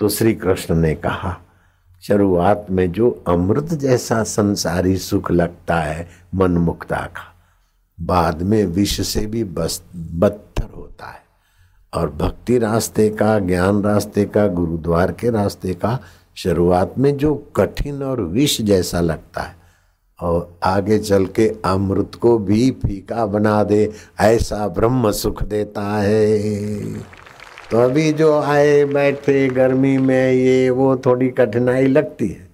तो श्री कृष्ण ने कहा, शुरुआत में जो अमृत जैसा संसारी सुख लगता है मन मुक्ता का, बाद में विष से भी बस बदतर होता है। और भक्ति रास्ते का, ज्ञान रास्ते का, गुरुद्वार के रास्ते का, शुरुआत में जो कठिन और विष जैसा लगता है, और आगे चल के अमृत को भी फीका बना दे, ऐसा ब्रह्म सुख देता है। तो अभी जो आए, बैठे, गर्मी में ये, वो थोड़ी कठिनाई लगती है।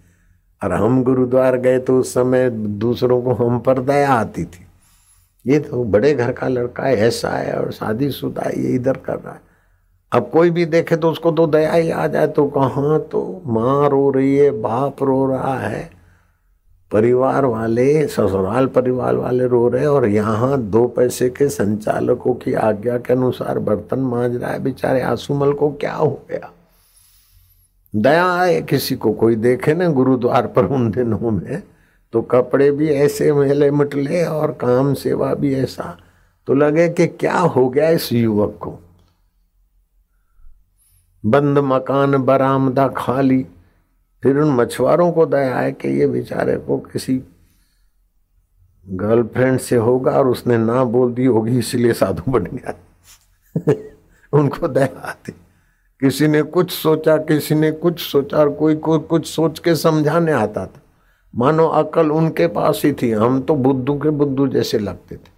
और हम गुरुद्वार गए तो उस समय दूसरों को हम पर दया आती थी। ये तो बड़े घर का लड़का है, ऐसा है और शादी शुदा ये इधर कर रहा है। अब कोई भी देखे तो उसको तो दया ही आ जाए तो कहाँ तो माँ रो रही है, बाप रो रहा है। परिवार वाले, ससुराल परिवार वाले रो रहे और यहाँ दो पैसे के संचालकों की आज्ञा के अनुसार बर्तन मांज रहा है। बेचारे आंसूमल को क्या हो गया? दया आए किसी को कोई देखे ना गुरुद्वार पर उन दिनों में तो कपड़े भी ऐसे मेले मटले और काम सेवा भी ऐसा। तो लगे कि क्या हो गया इस युवक को? बंद मकान बरामदा खाली फिर उन मछुआरों को दया है कि ये बेचारे को किसी गर्लफ्रेंड से होगा और उसने ना बोल दी होगी, इसलिए साधु बन गया। उनको दया आती। किसी ने कुछ सोचा, किसी ने कुछ सोचा और कोई को कुछ सोच के समझाने आता था। मानो अकल उनके पास ही थी, हम तो बुद्धू के बुद्धू जैसे लगते थे।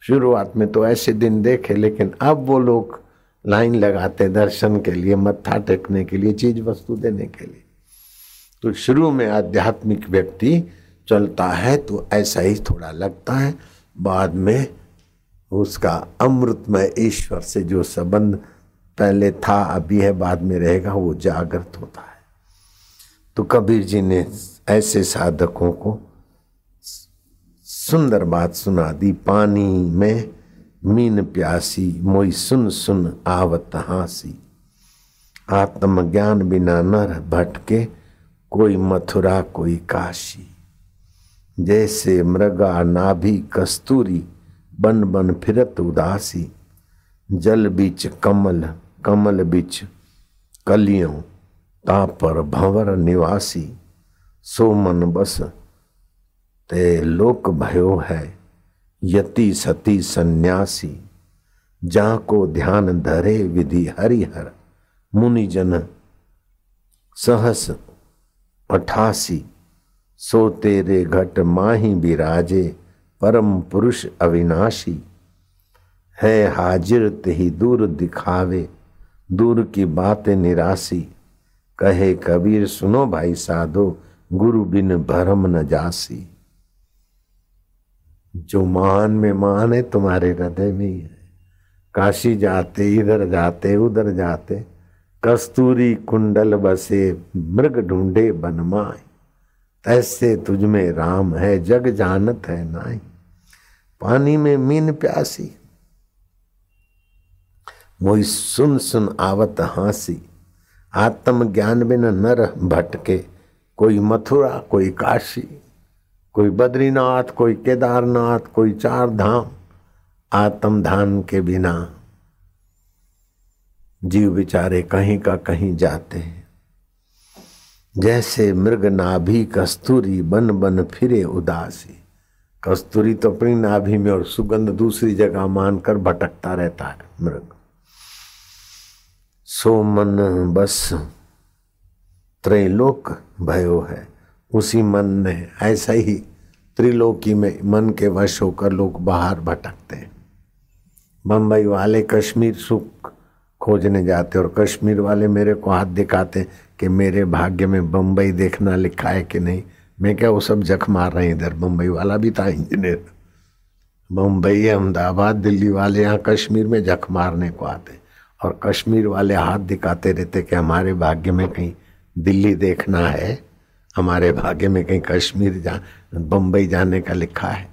शुरुआत में तो ऐसे दिन देखे, लेकिन अब वो लोग लाइन लगाते दर्शन के लिए, मत्था टेकने के लिए चीज़ वस्तु देने के लिए। तो शुरू में आध्यात्मिक व्यक्ति चलता है तो ऐसा ही थोड़ा लगता है। बाद में उसका अमृतमय ईश्वर से जो संबंध पहले था, अभी है, बाद में रहेगा, वो जागृत होता है। तो कबीर जी ने ऐसे साधकों को सुंदर बात सुना दी। पानी में मीन प्यासी, मोई सुन सुन आवत हासी। आत्मज्ञान बिना नर भटके कोई मथुरा, कोई काशी। जैसे मृगा, नाभि, कस्तूरी, बन बन फिरत उदासी। जल बीच कमल कमल बीच कलियों, तापर भंवर निवासी। सो मन बस, ते लोक भयो है, यति सती सन्यासी। जा को ध्यान धरे विधि हरिहर, मुनिजन सहस अठासी, सो तेरे घट माही बिराजे, परम पुरुष अविनाशी। है हाजिर ही दूर दिखावे, दूर की बातें निराशी। कहे कबीर, सुनो भाई साधो, गुरु बिन भरम न जासी। जो मान में मान है, तुम्हारे हृदय में ही है। काशी जाते, इधर जाते, उधर जाते। कस्तूरी कुंडल बसे मृग ढूंढे बनमाए। तैसे तुझ में राम है, जग जानत है नाई। पानी में मीन प्यासी, मोई सुन सुन आवत हासी। आत्म ज्ञान बिन नर भटके, कोई मथुरा, कोई काशी। कोई बद्रीनाथ, कोई केदारनाथ, कोई चार धाम आत्म धान के बिना जीव बेचारे कहीं का कहीं जाते हैं। जैसे मृग नाभि कस्तूरी बन बन फिरे उदासी। कस्तूरी तो अपनी नाभि में और सुगंध दूसरी जगह मानकर भटकता रहता है मृग। सो मन बस त्रैलोक भयो है। उसी मन ने ऐसा ही त्रिलोकी में मन के वश होकर लोग बाहर भटकते हैं। बम्बई वाले कश्मीर सुख खोजने जाते और कश्मीर वाले मेरे को हाथ दिखाते कि मेरे भाग्य में बम्बई देखना लिखा है कि नहीं। मैं क्या वो सब जख मार रहे हैं इधर? बम्बई वाला भी था इंजीनियर। मुंबई अहमदाबाद, दिल्ली वाले यहाँ कश्मीर में जख मारने को आते। और कश्मीर वाले हाथ दिखाते रहते कि हमारे भाग्य में कहीं दिल्ली देखना है। हमारे भाग्य में कहीं कश्मीर जा बम्बई जाने का लिखा है।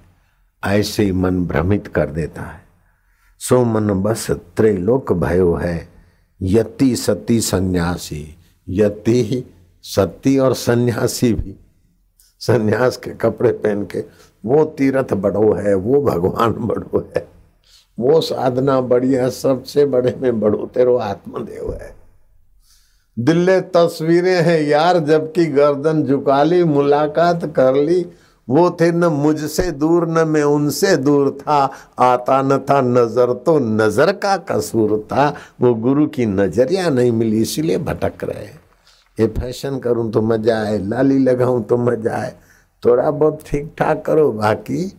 ऐसे ही मन भ्रमित कर देता है। सो मन बस त्रिलोक भयो है। यति सती सन्यासी। यति सती और सन्यासी भी। सन्यास के कपड़े पहन के, वो तीर्थ बड़ो है, वो भगवान बड़ो है। वो साधना बढ़िया सबसे बड़े में बड़ो, तेरो आत्मदेव है। दिल्ले तस्वीरें हैं यार, जबकि गर्दन झुका ली, मुलाकात कर ली वो थे न मुझसे दूर, न मैं उनसे दूर था। आता न था नज़र तो नज़र का कसूर था। वो गुरु की नज़रिया नहीं मिली, इसीलिए भटक रहे ये फ़ैशन करूँ तो मज़ा आए, लाली लगाऊँ तो मज़ा आए। थोड़ा बहुत ठीक ठाक करो, बाकी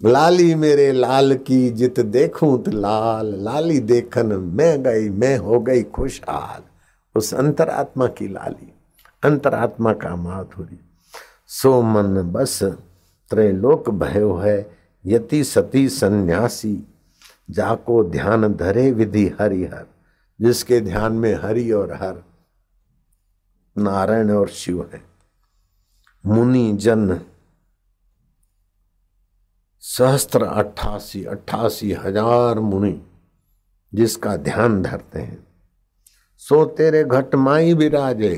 लाली मेरे लाल की जित देखूँ तो लाल, लाली देखन मैं गई, मैं हो गई खुशहाल। उस अंतरात्मा की लाली, अंतरात्मा का माधुरी। सो मन बस त्रैलोक भयो है, यति सती सन्यासी। जाको ध्यान धरे विधि हरिहर, जिसके ध्यान में हरि और हर नारायण और शिव है। मुनि जन सहस्त्र अट्ठासी अट्ठासी हज़ार मुनि जिसका ध्यान धरते हैं। सो तेरे घट माई विराजे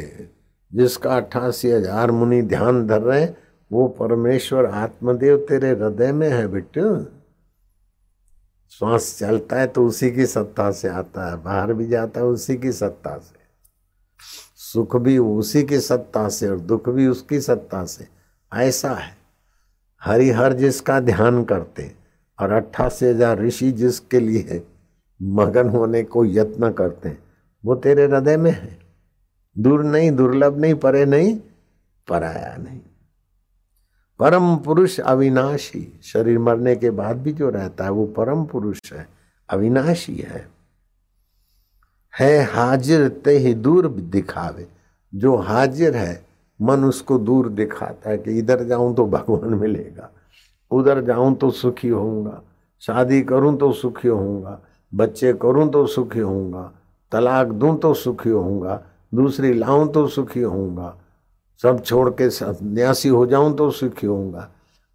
जिसका अट्ठासी हज़ार मुनि ध्यान धर रहे वो परमेश्वर आत्मदेव तेरे हृदय में है बेटे श्वास चलता है तो उसी की सत्ता से आता है, बाहर भी जाता है उसी की सत्ता से। सुख भी उसी की सत्ता से और दुख भी उसकी सत्ता से। ऐसा है। हरिहर जिसका ध्यान करते और अट्ठासी हज़ार ऋषि जिसके लिए मगन होने को यत्न करते हैं वो तेरे हृदय में है। दूर नहीं, दुर्लभ नहीं, परे नहीं, पराया नहीं। परम पुरुष अविनाशी, शरीर मरने के बाद भी जो रहता है, वो परम पुरुष है, अविनाशी है। है हाजिर ते ही दूर दिखावे। जो हाजिर है, मन उसको दूर दिखाता है कि इधर जाऊँ तो भगवान मिलेगा, उधर जाऊँ तो सुखी होऊँगा, शादी करूँ तो सुखी होऊँगा, बच्चे करूँ तो सुखी होऊँगा, तलाक दूँ तो सुखी होऊँगा दूसरी लाऊं तो सुखी होऊँगा। सब छोड़ के न्यासी हो जाऊँ तो सुखी होऊँगा।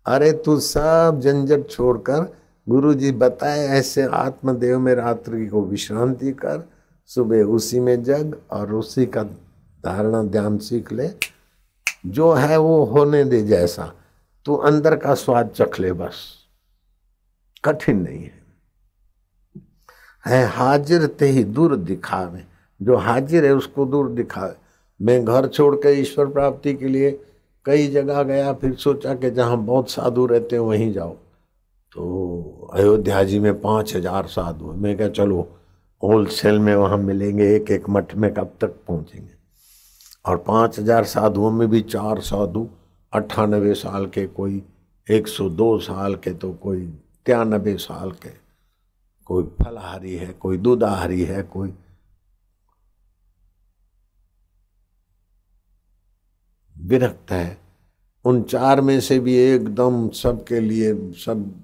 अरे तू सब झंझट छोड़कर गुरु जी बताए ऐसे आत्मदेव में रात्रि को विश्रांति कर, सुबह उसी में जग और उसी का धारणा ध्यान सीख ले। जो है वो होने दे जैसा। तू अंदर का स्वाद चख ले बस। कठिन नहीं है। है हाजिर ते ही दूर दिखावे। जो हाजिर है उसको दूर दिखा। मैं घर छोड़ कर ईश्वर प्राप्ति के लिए कई जगह गया, फिर सोचा कि जहाँ बहुत साधु रहते हैं, वहीं जाओ तो अयोध्या जी में पाँच हज़ार साधु मैं क्या चलो होल सेल में वहाँ मिलेंगे एक एक मठ में कब तक पहुँचेंगे? और पाँच हज़ार साधुओं में भी चार साधु अट्ठानबे साल के कोई, एक सौ दो साल के तो कोई तिरानबे साल के कोई फलाहारी है, कोई दूधाहारी है, कोई विरक्त है। उन चार में से भी एकदम सबके लिए, सब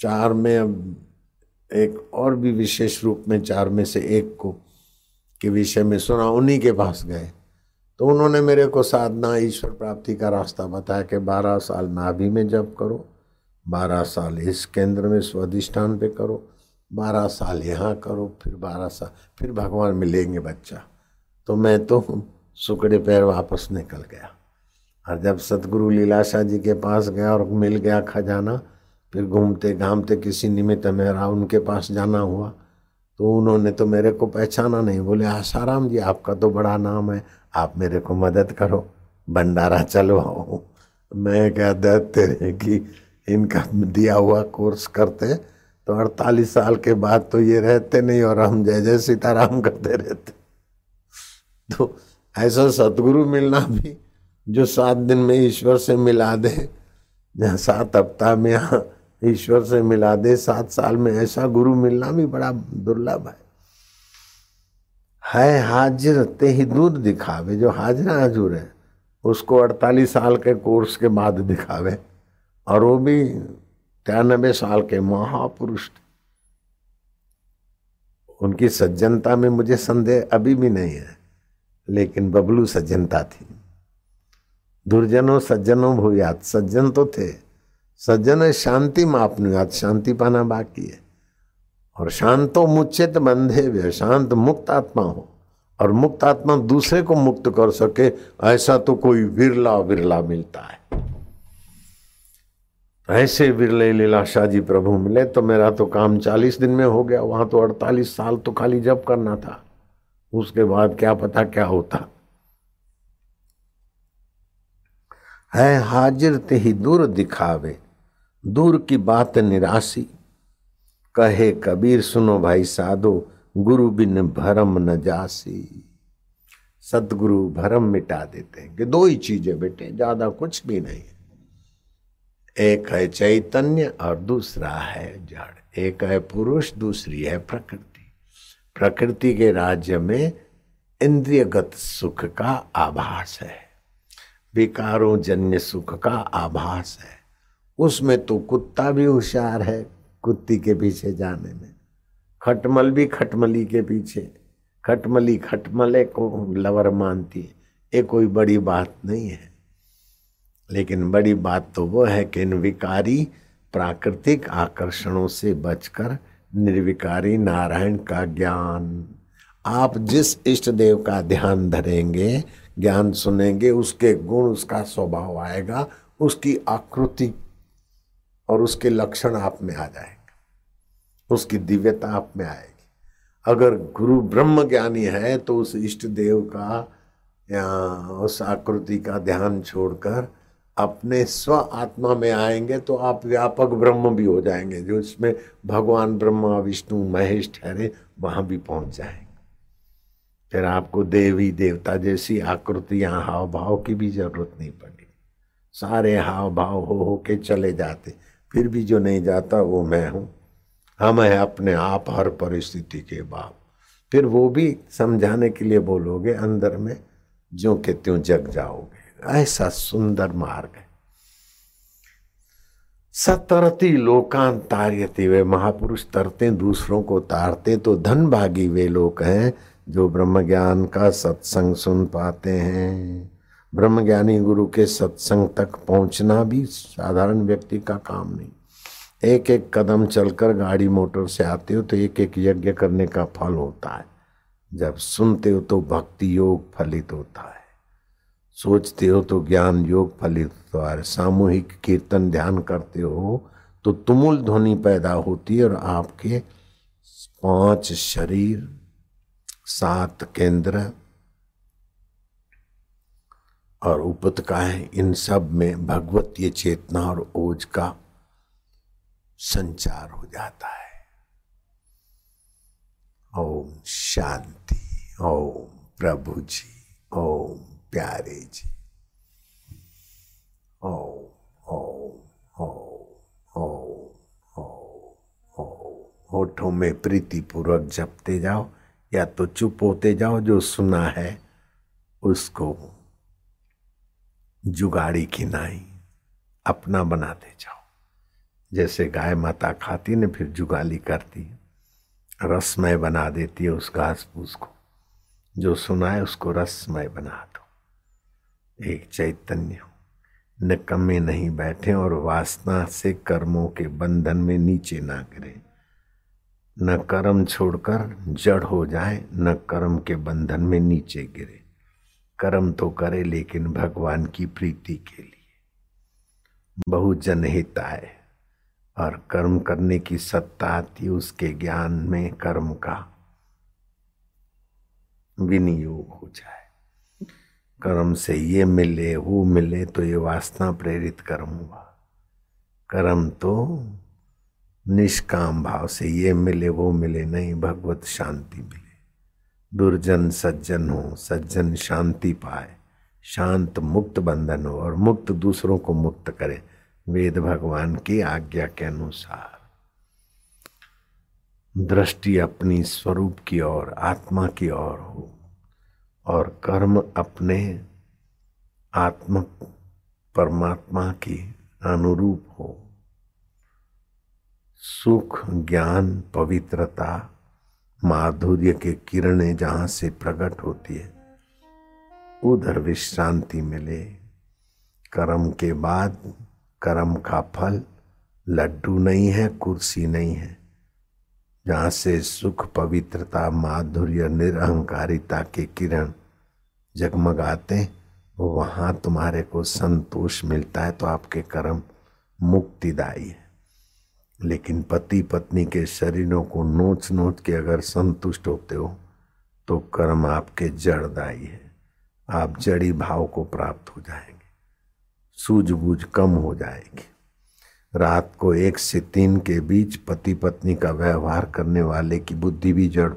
चार में अब एक और भी विशेष रूप में चार में से एक को के विषय में सुना, उन्हीं के पास गए। तो उन्होंने मेरे को साधना, ईश्वर प्राप्ति का रास्ता बताया कि बारह साल नाभि में जप करो, बारह साल इस केंद्र में स्वाधिष्ठान पे करो, बारह साल यहाँ करो, फिर बारह साल, फिर भगवान मिलेंगे बच्चा। तो मैं तो सुकड़े पैर वापस निकल गया। और जब सतगुरु लीलाशाह जी के पास गया और मिल गया खजाना, फिर घूमते घामते किसी निमित्त मेरा उनके पास जाना हुआ। तो उन्होंने तो मेरे को पहचाना नहीं, बोले, आसाराम जी, आपका तो बड़ा नाम है, आप मेरे को मदद करो, भंडारा चलवाओ मैं क्या दैत्य तेरे कि इनका दिया हुआ कोर्स करते तो अड़तालीस साल के बाद तो ये रहते नहीं और हम जय जय सीताराम करते रहते तो ऐसा सतगुरु मिलना भी जो सात दिन में ईश्वर से मिला दे, जहाँ सात हफ़्ता में ईश्वर से मिला दे, सात साल में ऐसा गुरु मिलना भी बड़ा दुर्लभ है। है हाजिर ते ही दूर दिखावे, जो हाजिर हाजुर है, उसको अड़तालीस साल के कोर्स के बाद दिखावे, और वो भी तिरानबे साल के महापुरुष उनकी सज्जनता में मुझे संदेह अभी भी नहीं है। लेकिन बबलू सज्जनता थी। दुर्जनों सज्जनों भूयात सज्जन तो थे। सज्जन शांति मापनुयात शांति पाना बाकी है। और शांतो मुचित बंधे हुए शांत मुक्त आत्मा हो। और मुक्त आत्मा दूसरे को मुक्त कर सके, ऐसा तो कोई विरला विरला मिलता है। ऐसे विरले लीलाशाह जी प्रभु मिले तो मेरा तो काम चालीस दिन में हो गया, वहाँ तो अड़तालीस साल तो खाली जब करना था। उसके बाद क्या पता क्या होता। है हाजिर ते ही दूर दिखावे, दूर की बात निराशी। कहे कबीर, सुनो भाई साधो, गुरु बिन भरम न जासी। सदगुरु भरम मिटा देते हैं कि दो ही चीज़ें बेटे, ज़्यादा कुछ भी नहीं। एक है चैतन्य और दूसरा है जड़। एक है पुरुष, दूसरी है प्रकृति। प्रकृति के राज्य में इंद्रियगत सुख का आभास है। विकारों जन्य सुख का आभास है। उसमें तो कुत्ता भी होशियार है, कुत्ती के पीछे जाने में। खटमल भी खटमली के पीछे। खटमली खटमले को लवर मानती है। ये कोई बड़ी बात नहीं है। लेकिन बड़ी बात तो वो है कि इन विकारी प्राकृतिक आकर्षणों से बचकर निर्विकारी नारायण का ज्ञान। आप जिस इष्ट देव का ध्यान धरेंगे, ज्ञान सुनेंगे, उसके गुण, उसका स्वभाव आएगा, उसकी आकृति और उसके लक्षण आप में आ जाएँगे। उसकी दिव्यता आप में आएगी। अगर गुरु ब्रह्म ज्ञानी है तो उस इष्ट देव का या उस आकृति का ध्यान छोड़कर अपने स्व आत्मा में आएँगे तो आप व्यापक ब्रह्म भी हो जाएँगे, जो इसमें भगवान, ब्रह्मा, विष्णु, महेश, ठहरे, वहाँ भी पहुँच जाएँगे। फिर आपको देवी, देवता जैसी आकृतियाँ हाव भाव की भी ज़रूरत नहीं पड़ी सारे हाव भाव हो हो के चले जाते, फिर भी जो नहीं जाता वो मैं हूँ। हम है अपने आप हर परिस्थिति के बाप फिर वो भी समझाने के लिए बोलोगे, अंदर में जो के त्यों जग जाओगे। ऐसा सुंदर मार्ग है। सतरती लोकान तार्यति वे, महापुरुष तरते, दूसरों को तारते तो धन भागी वे लोग हैं जो ब्रह्म ज्ञान का सत्संग सुन पाते हैं। ब्रह्म ज्ञानी गुरु के सत्संग तक पहुँचना भी साधारण व्यक्ति का काम नहीं। एक एक कदम चलकर गाड़ी मोटर से आते हो तो एक एक यज्ञ करने का फल होता है। जब सुनते हो तो भक्ति योग फलित होता है। सोचते हो तो ज्ञान योग फलित द्वार। सामूहिक कीर्तन ध्यान करते हो तो तुमुल ध्वनि पैदा होती है और आपके पाँच शरीर, सात केंद्र और उपतकाएँ इन सब में भगवतीय चेतना और ओज का संचार हो जाता है। ओम शांति, ओम प्रभु जी ओम प्यारे जी ओ ओ ओ ओ ओ ओ होठों में प्रीति पूर्वक जपते जाओ या तो चुप होते जाओ जो सुना है उसको जुगाड़ी की नाई अपना बनाते जाओ। जैसे गाय माता खाती ने फिर जुगाली करती रसमय बना देती है उस घास फूस को। जो सुना है उसको रसमय बना दो। एक चैतन्य निकम्मे नहीं बैठे और वासना से कर्मों के बंधन में नीचे ना गिरे। न कर्म छोड़कर जड़ हो जाए, न कर्म के बंधन में नीचे गिरे। कर्म तो करे लेकिन भगवान की प्रीति के लिए। बहु जनहित आए और कर्म करने की सत्ता आती उसके ज्ञान में कर्म का विनियोग हो जाए। कर्म से ये मिले, वो मिले तो ये वासना प्रेरित कर्म हुआ। कर्म तो निष्काम भाव से ये मिले, वो मिले नहीं, भगवत शांति मिले। दुर्जन सज्जन हो, सज्जन शांति पाए। शांत मुक्त बंधन हो और मुक्त दूसरों को मुक्त करे, वेद भगवान की आज्ञा के अनुसार। दृष्टि अपनी स्वरूप की ओर, आत्मा की ओर हो। और कर्म अपने आत्म परमात्मा की अनुरूप हो। सुख, ज्ञान, पवित्रता, माधुर्य के किरणें जहाँ से प्रकट होती है, उधर विश्रांति मिले। कर्म के बाद कर्म का फल, लड्डू नहीं है, कुर्सी नहीं है। जहाँ से सुख, पवित्रता, माधुर्य, निरहंकारिता के किरण जगमगाते वहाँ तुम्हारे को संतोष मिलता है तो आपके कर्म मुक्तिदायी है। लेकिन पति पत्नी के शरीरों को नोच नोच के अगर संतुष्ट होते हो तो कर्म आपके जड़दायी है। आप जड़ी भाव को प्राप्त हो जाएँगे, सूझबूझ कम हो जाएगी। रात को एक से तीन के बीच पति पत्नी का व्यवहार करने वाले की बुद्धि भी जड़,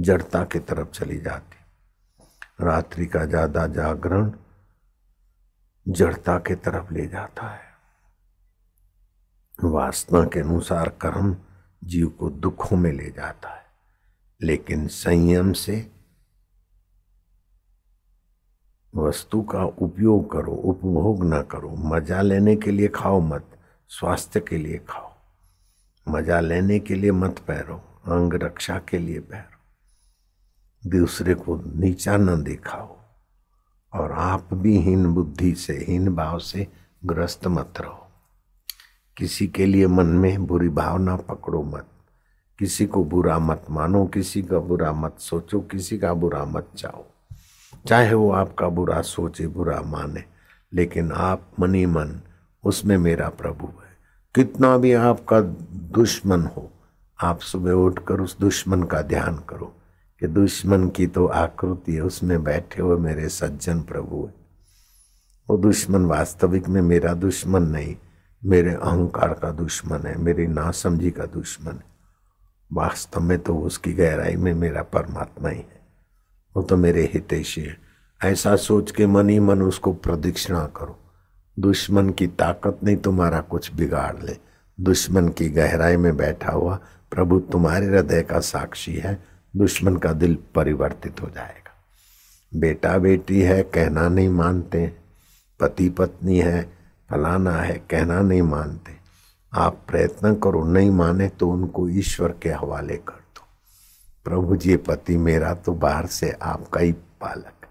जड़ता की तरफ़ चली जाती। रात्रि का ज़्यादा जागरण जड़ता के तरफ़ ले जाता है। वासना के अनुसार कर्म जीव को दुखों में ले जाता है। लेकिन संयम से वस्तु का उपयोग करो, उपभोग ना करो, मज़ा लेने के लिए खाओ मत। स्वास्थ्य के लिए खाओ। मज़ा लेने के लिए मत पैरो, अंग रक्षा के लिए पैरो। दूसरे को नीचा न दिखाओ और आप भी हीन बुद्धि से, हीन भाव से ग्रस्त मत रहो। किसी के लिए मन में बुरी भावना पकड़ो मत। किसी को बुरा मत मानो, किसी का बुरा मत सोचो, किसी का बुरा मत चाहो। चाहे वो आपका बुरा सोचे, बुरा माने, लेकिन आप मनी मन उसमें मेरा प्रभु है। कितना भी आपका दुश्मन हो, आप सुबह उठकर उस दुश्मन का ध्यान करो कि दुश्मन की तो आकृति है, उसमें बैठे हुए मेरे सज्जन प्रभु है। वो दुश्मन वास्तविक में मेरा दुश्मन नहीं, मेरे अहंकार का दुश्मन है, मेरी नासमझी का दुश्मन है। वास्तव में तो उसकी गहराई में मेरा परमात्मा ही है। वो तो मेरे हितेशी है। ऐसा सोच के मन ही मन उसको प्रदक्षिणा करो। दुश्मन की ताकत नहीं, तुम्हारा कुछ बिगाड़ ले। दुश्मन की गहराई में बैठा हुआ प्रभु तुम्हारे हृदय का साक्षी है, दुश्मन का दिल परिवर्तित हो जाएगा। बेटा बेटी है, कहना नहीं मानते। पति पत्नी है, फलाना है, कहना नहीं मानते। आप प्रयत्न करो, नहीं माने तो उनको ईश्वर के हवाले कर दो। प्रभु जी पति मेरा तो बाहर से आपका ही पालक।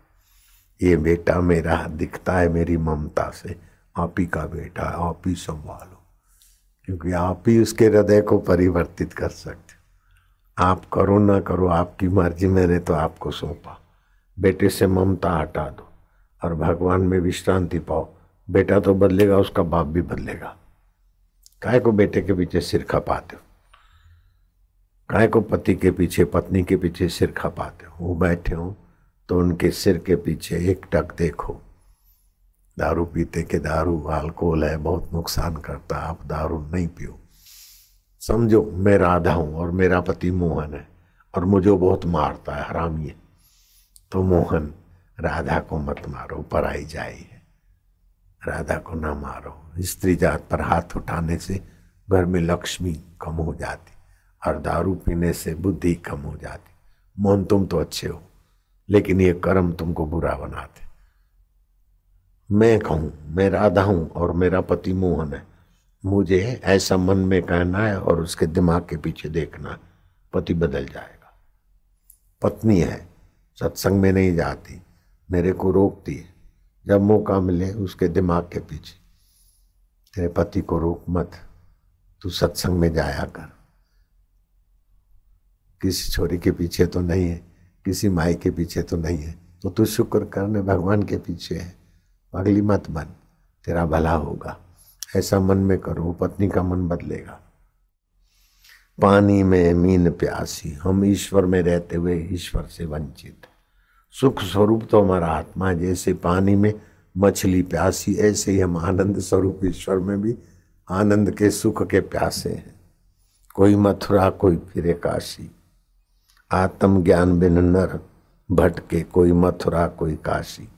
ये बेटा मेरा दिखता है मेरी ममता से। आप ही का बेटा है, आप ही संभालो, क्योंकि आप ही उसके हृदय को परिवर्तित कर सकते हो। आप करो ना करो, आपकी मर्ज़ी, मैंने तो आपको सौंपा। बेटे से ममता हटा दो और भगवान में विश्रांति पाओ। बेटा तो बदलेगा, उसका बाप भी बदलेगा। काय को बेटे के पीछे सिर खपाते हो? काय को पति के पीछे, पत्नी के पीछे सिर खपाते हो? वो बैठे हो तो उनके सिर के पीछे एक टक देखो। दारू पीते के दारू, अल्कोहल है, बहुत नुकसान करता आप दारू नहीं पियो। समझो, मैं राधा हूँ और मेरा पति मोहन है और मुझे बहुत मारता है, हरामी तो मोहन, राधा को मत मारो पराई जाए राधा को ना मारो। स्त्री जात पर हाथ उठाने से घर में लक्ष्मी कम हो जाती और दारू पीने से बुद्धि कम हो जाती। मोहन, तुम तो अच्छे हो, लेकिन ये कर्म तुमको बुरा बनाते। मैं कहूँ, मैं राधा हूँ और मेरा पति मोहन है। मुझे ऐसा मन में कहना है और उसके दिमाग के पीछे देखना पति बदल जाएगा। पत्नी है, सत्संग में नहीं जाती, मेरे को रोकती है। जब मौका मिले उसके दिमाग के पीछे, तेरे पति को रोक मत, तू सत्संग में जाया कर। किसी छोरी के पीछे तो नहीं है, किसी माई के पीछे तो नहीं है तो तू शुक्र करने भगवान के पीछे है। अगली मत बन, तेरा भला होगा। ऐसा मन में करो, पत्नी का मन बदलेगा। पानी में मीन प्यासी, हम ईश्वर में रहते हुए ईश्वर से वंचित। सुख स्वरूप तो हमारा आत्मा जैसे पानी में मछली प्यासी, ऐसे ही हम आनंद स्वरूप ईश्वर में भी आनंद के, सुख के प्यासे हैं। कोई मथुरा, कोई फिरे काशी। आत्म ज्ञान बिन नर, भटके कोई मथुरा, कोई काशी।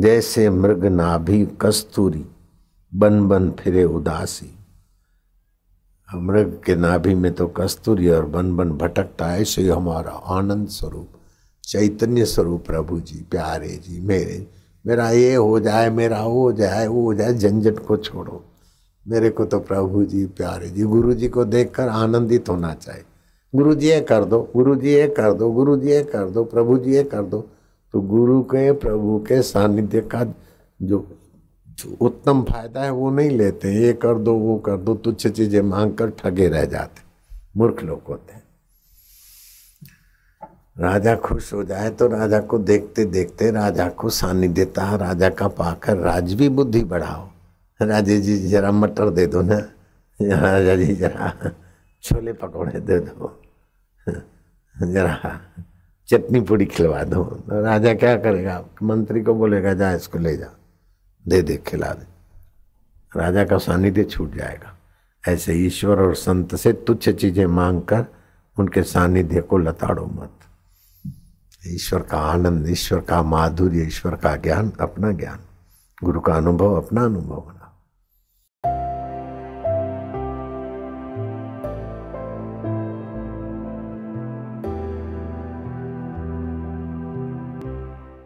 जैसे मृग नाभि कस्तूरी, बन बन फिरे उदासी। मृग के नाभि में तो कस्तूरी और बन बन भटकता है ऐसे ही हमारा आनंद स्वरूप, चैतन्य स्वरूप, प्रभु जी, प्यारे जी, मेरे, मेरा ये हो जाए, मेरा वो हो जाए, वो हो जाए, झंझट को छोड़ो। मेरे को तो प्रभु जी, प्यारे जी, गुरु जी को देखकर आनंदित होना चाहिए। गुरु जी ये कर दो, गुरु जी ये कर दो, गुरु जी ये कर दो, प्रभु जी ये कर दो। तो गुरु के प्रभु के सानिध्य का जो, उत्तम फ़ायदा है वो नहीं लेते ये कर दो वो कर दो तुच्छ चीज़ें मांग कर ठगे रह जाते मूर्ख लोग होते हैं। राजा खुश हो जाए तो राजा को देखते देखते राजा को सानिध्यता राजा का पाकर राज भी बुद्धि बढ़ाओ। राजे जी जरा मटर दे दो ना। राजा जी जरा छोले पकौड़े दे दो। जरा चटनी पूड़ी खिलवा दो। तो राजा क्या करेगा? मंत्री को बोलेगा, जा इसको ले जा, दे दे, खिला दे। राजा का सानिध्य छूट जाएगा। ऐसे ईश्वर और संत से तुच्छ चीज़ें मांग कर उनके सानिध्य को लताड़ो मत। ईश्वर का आनंद, ईश्वर का माधुर्य, ईश्वर का ज्ञान, अपना ज्ञान। गुरु का अनुभव, अपना अनुभव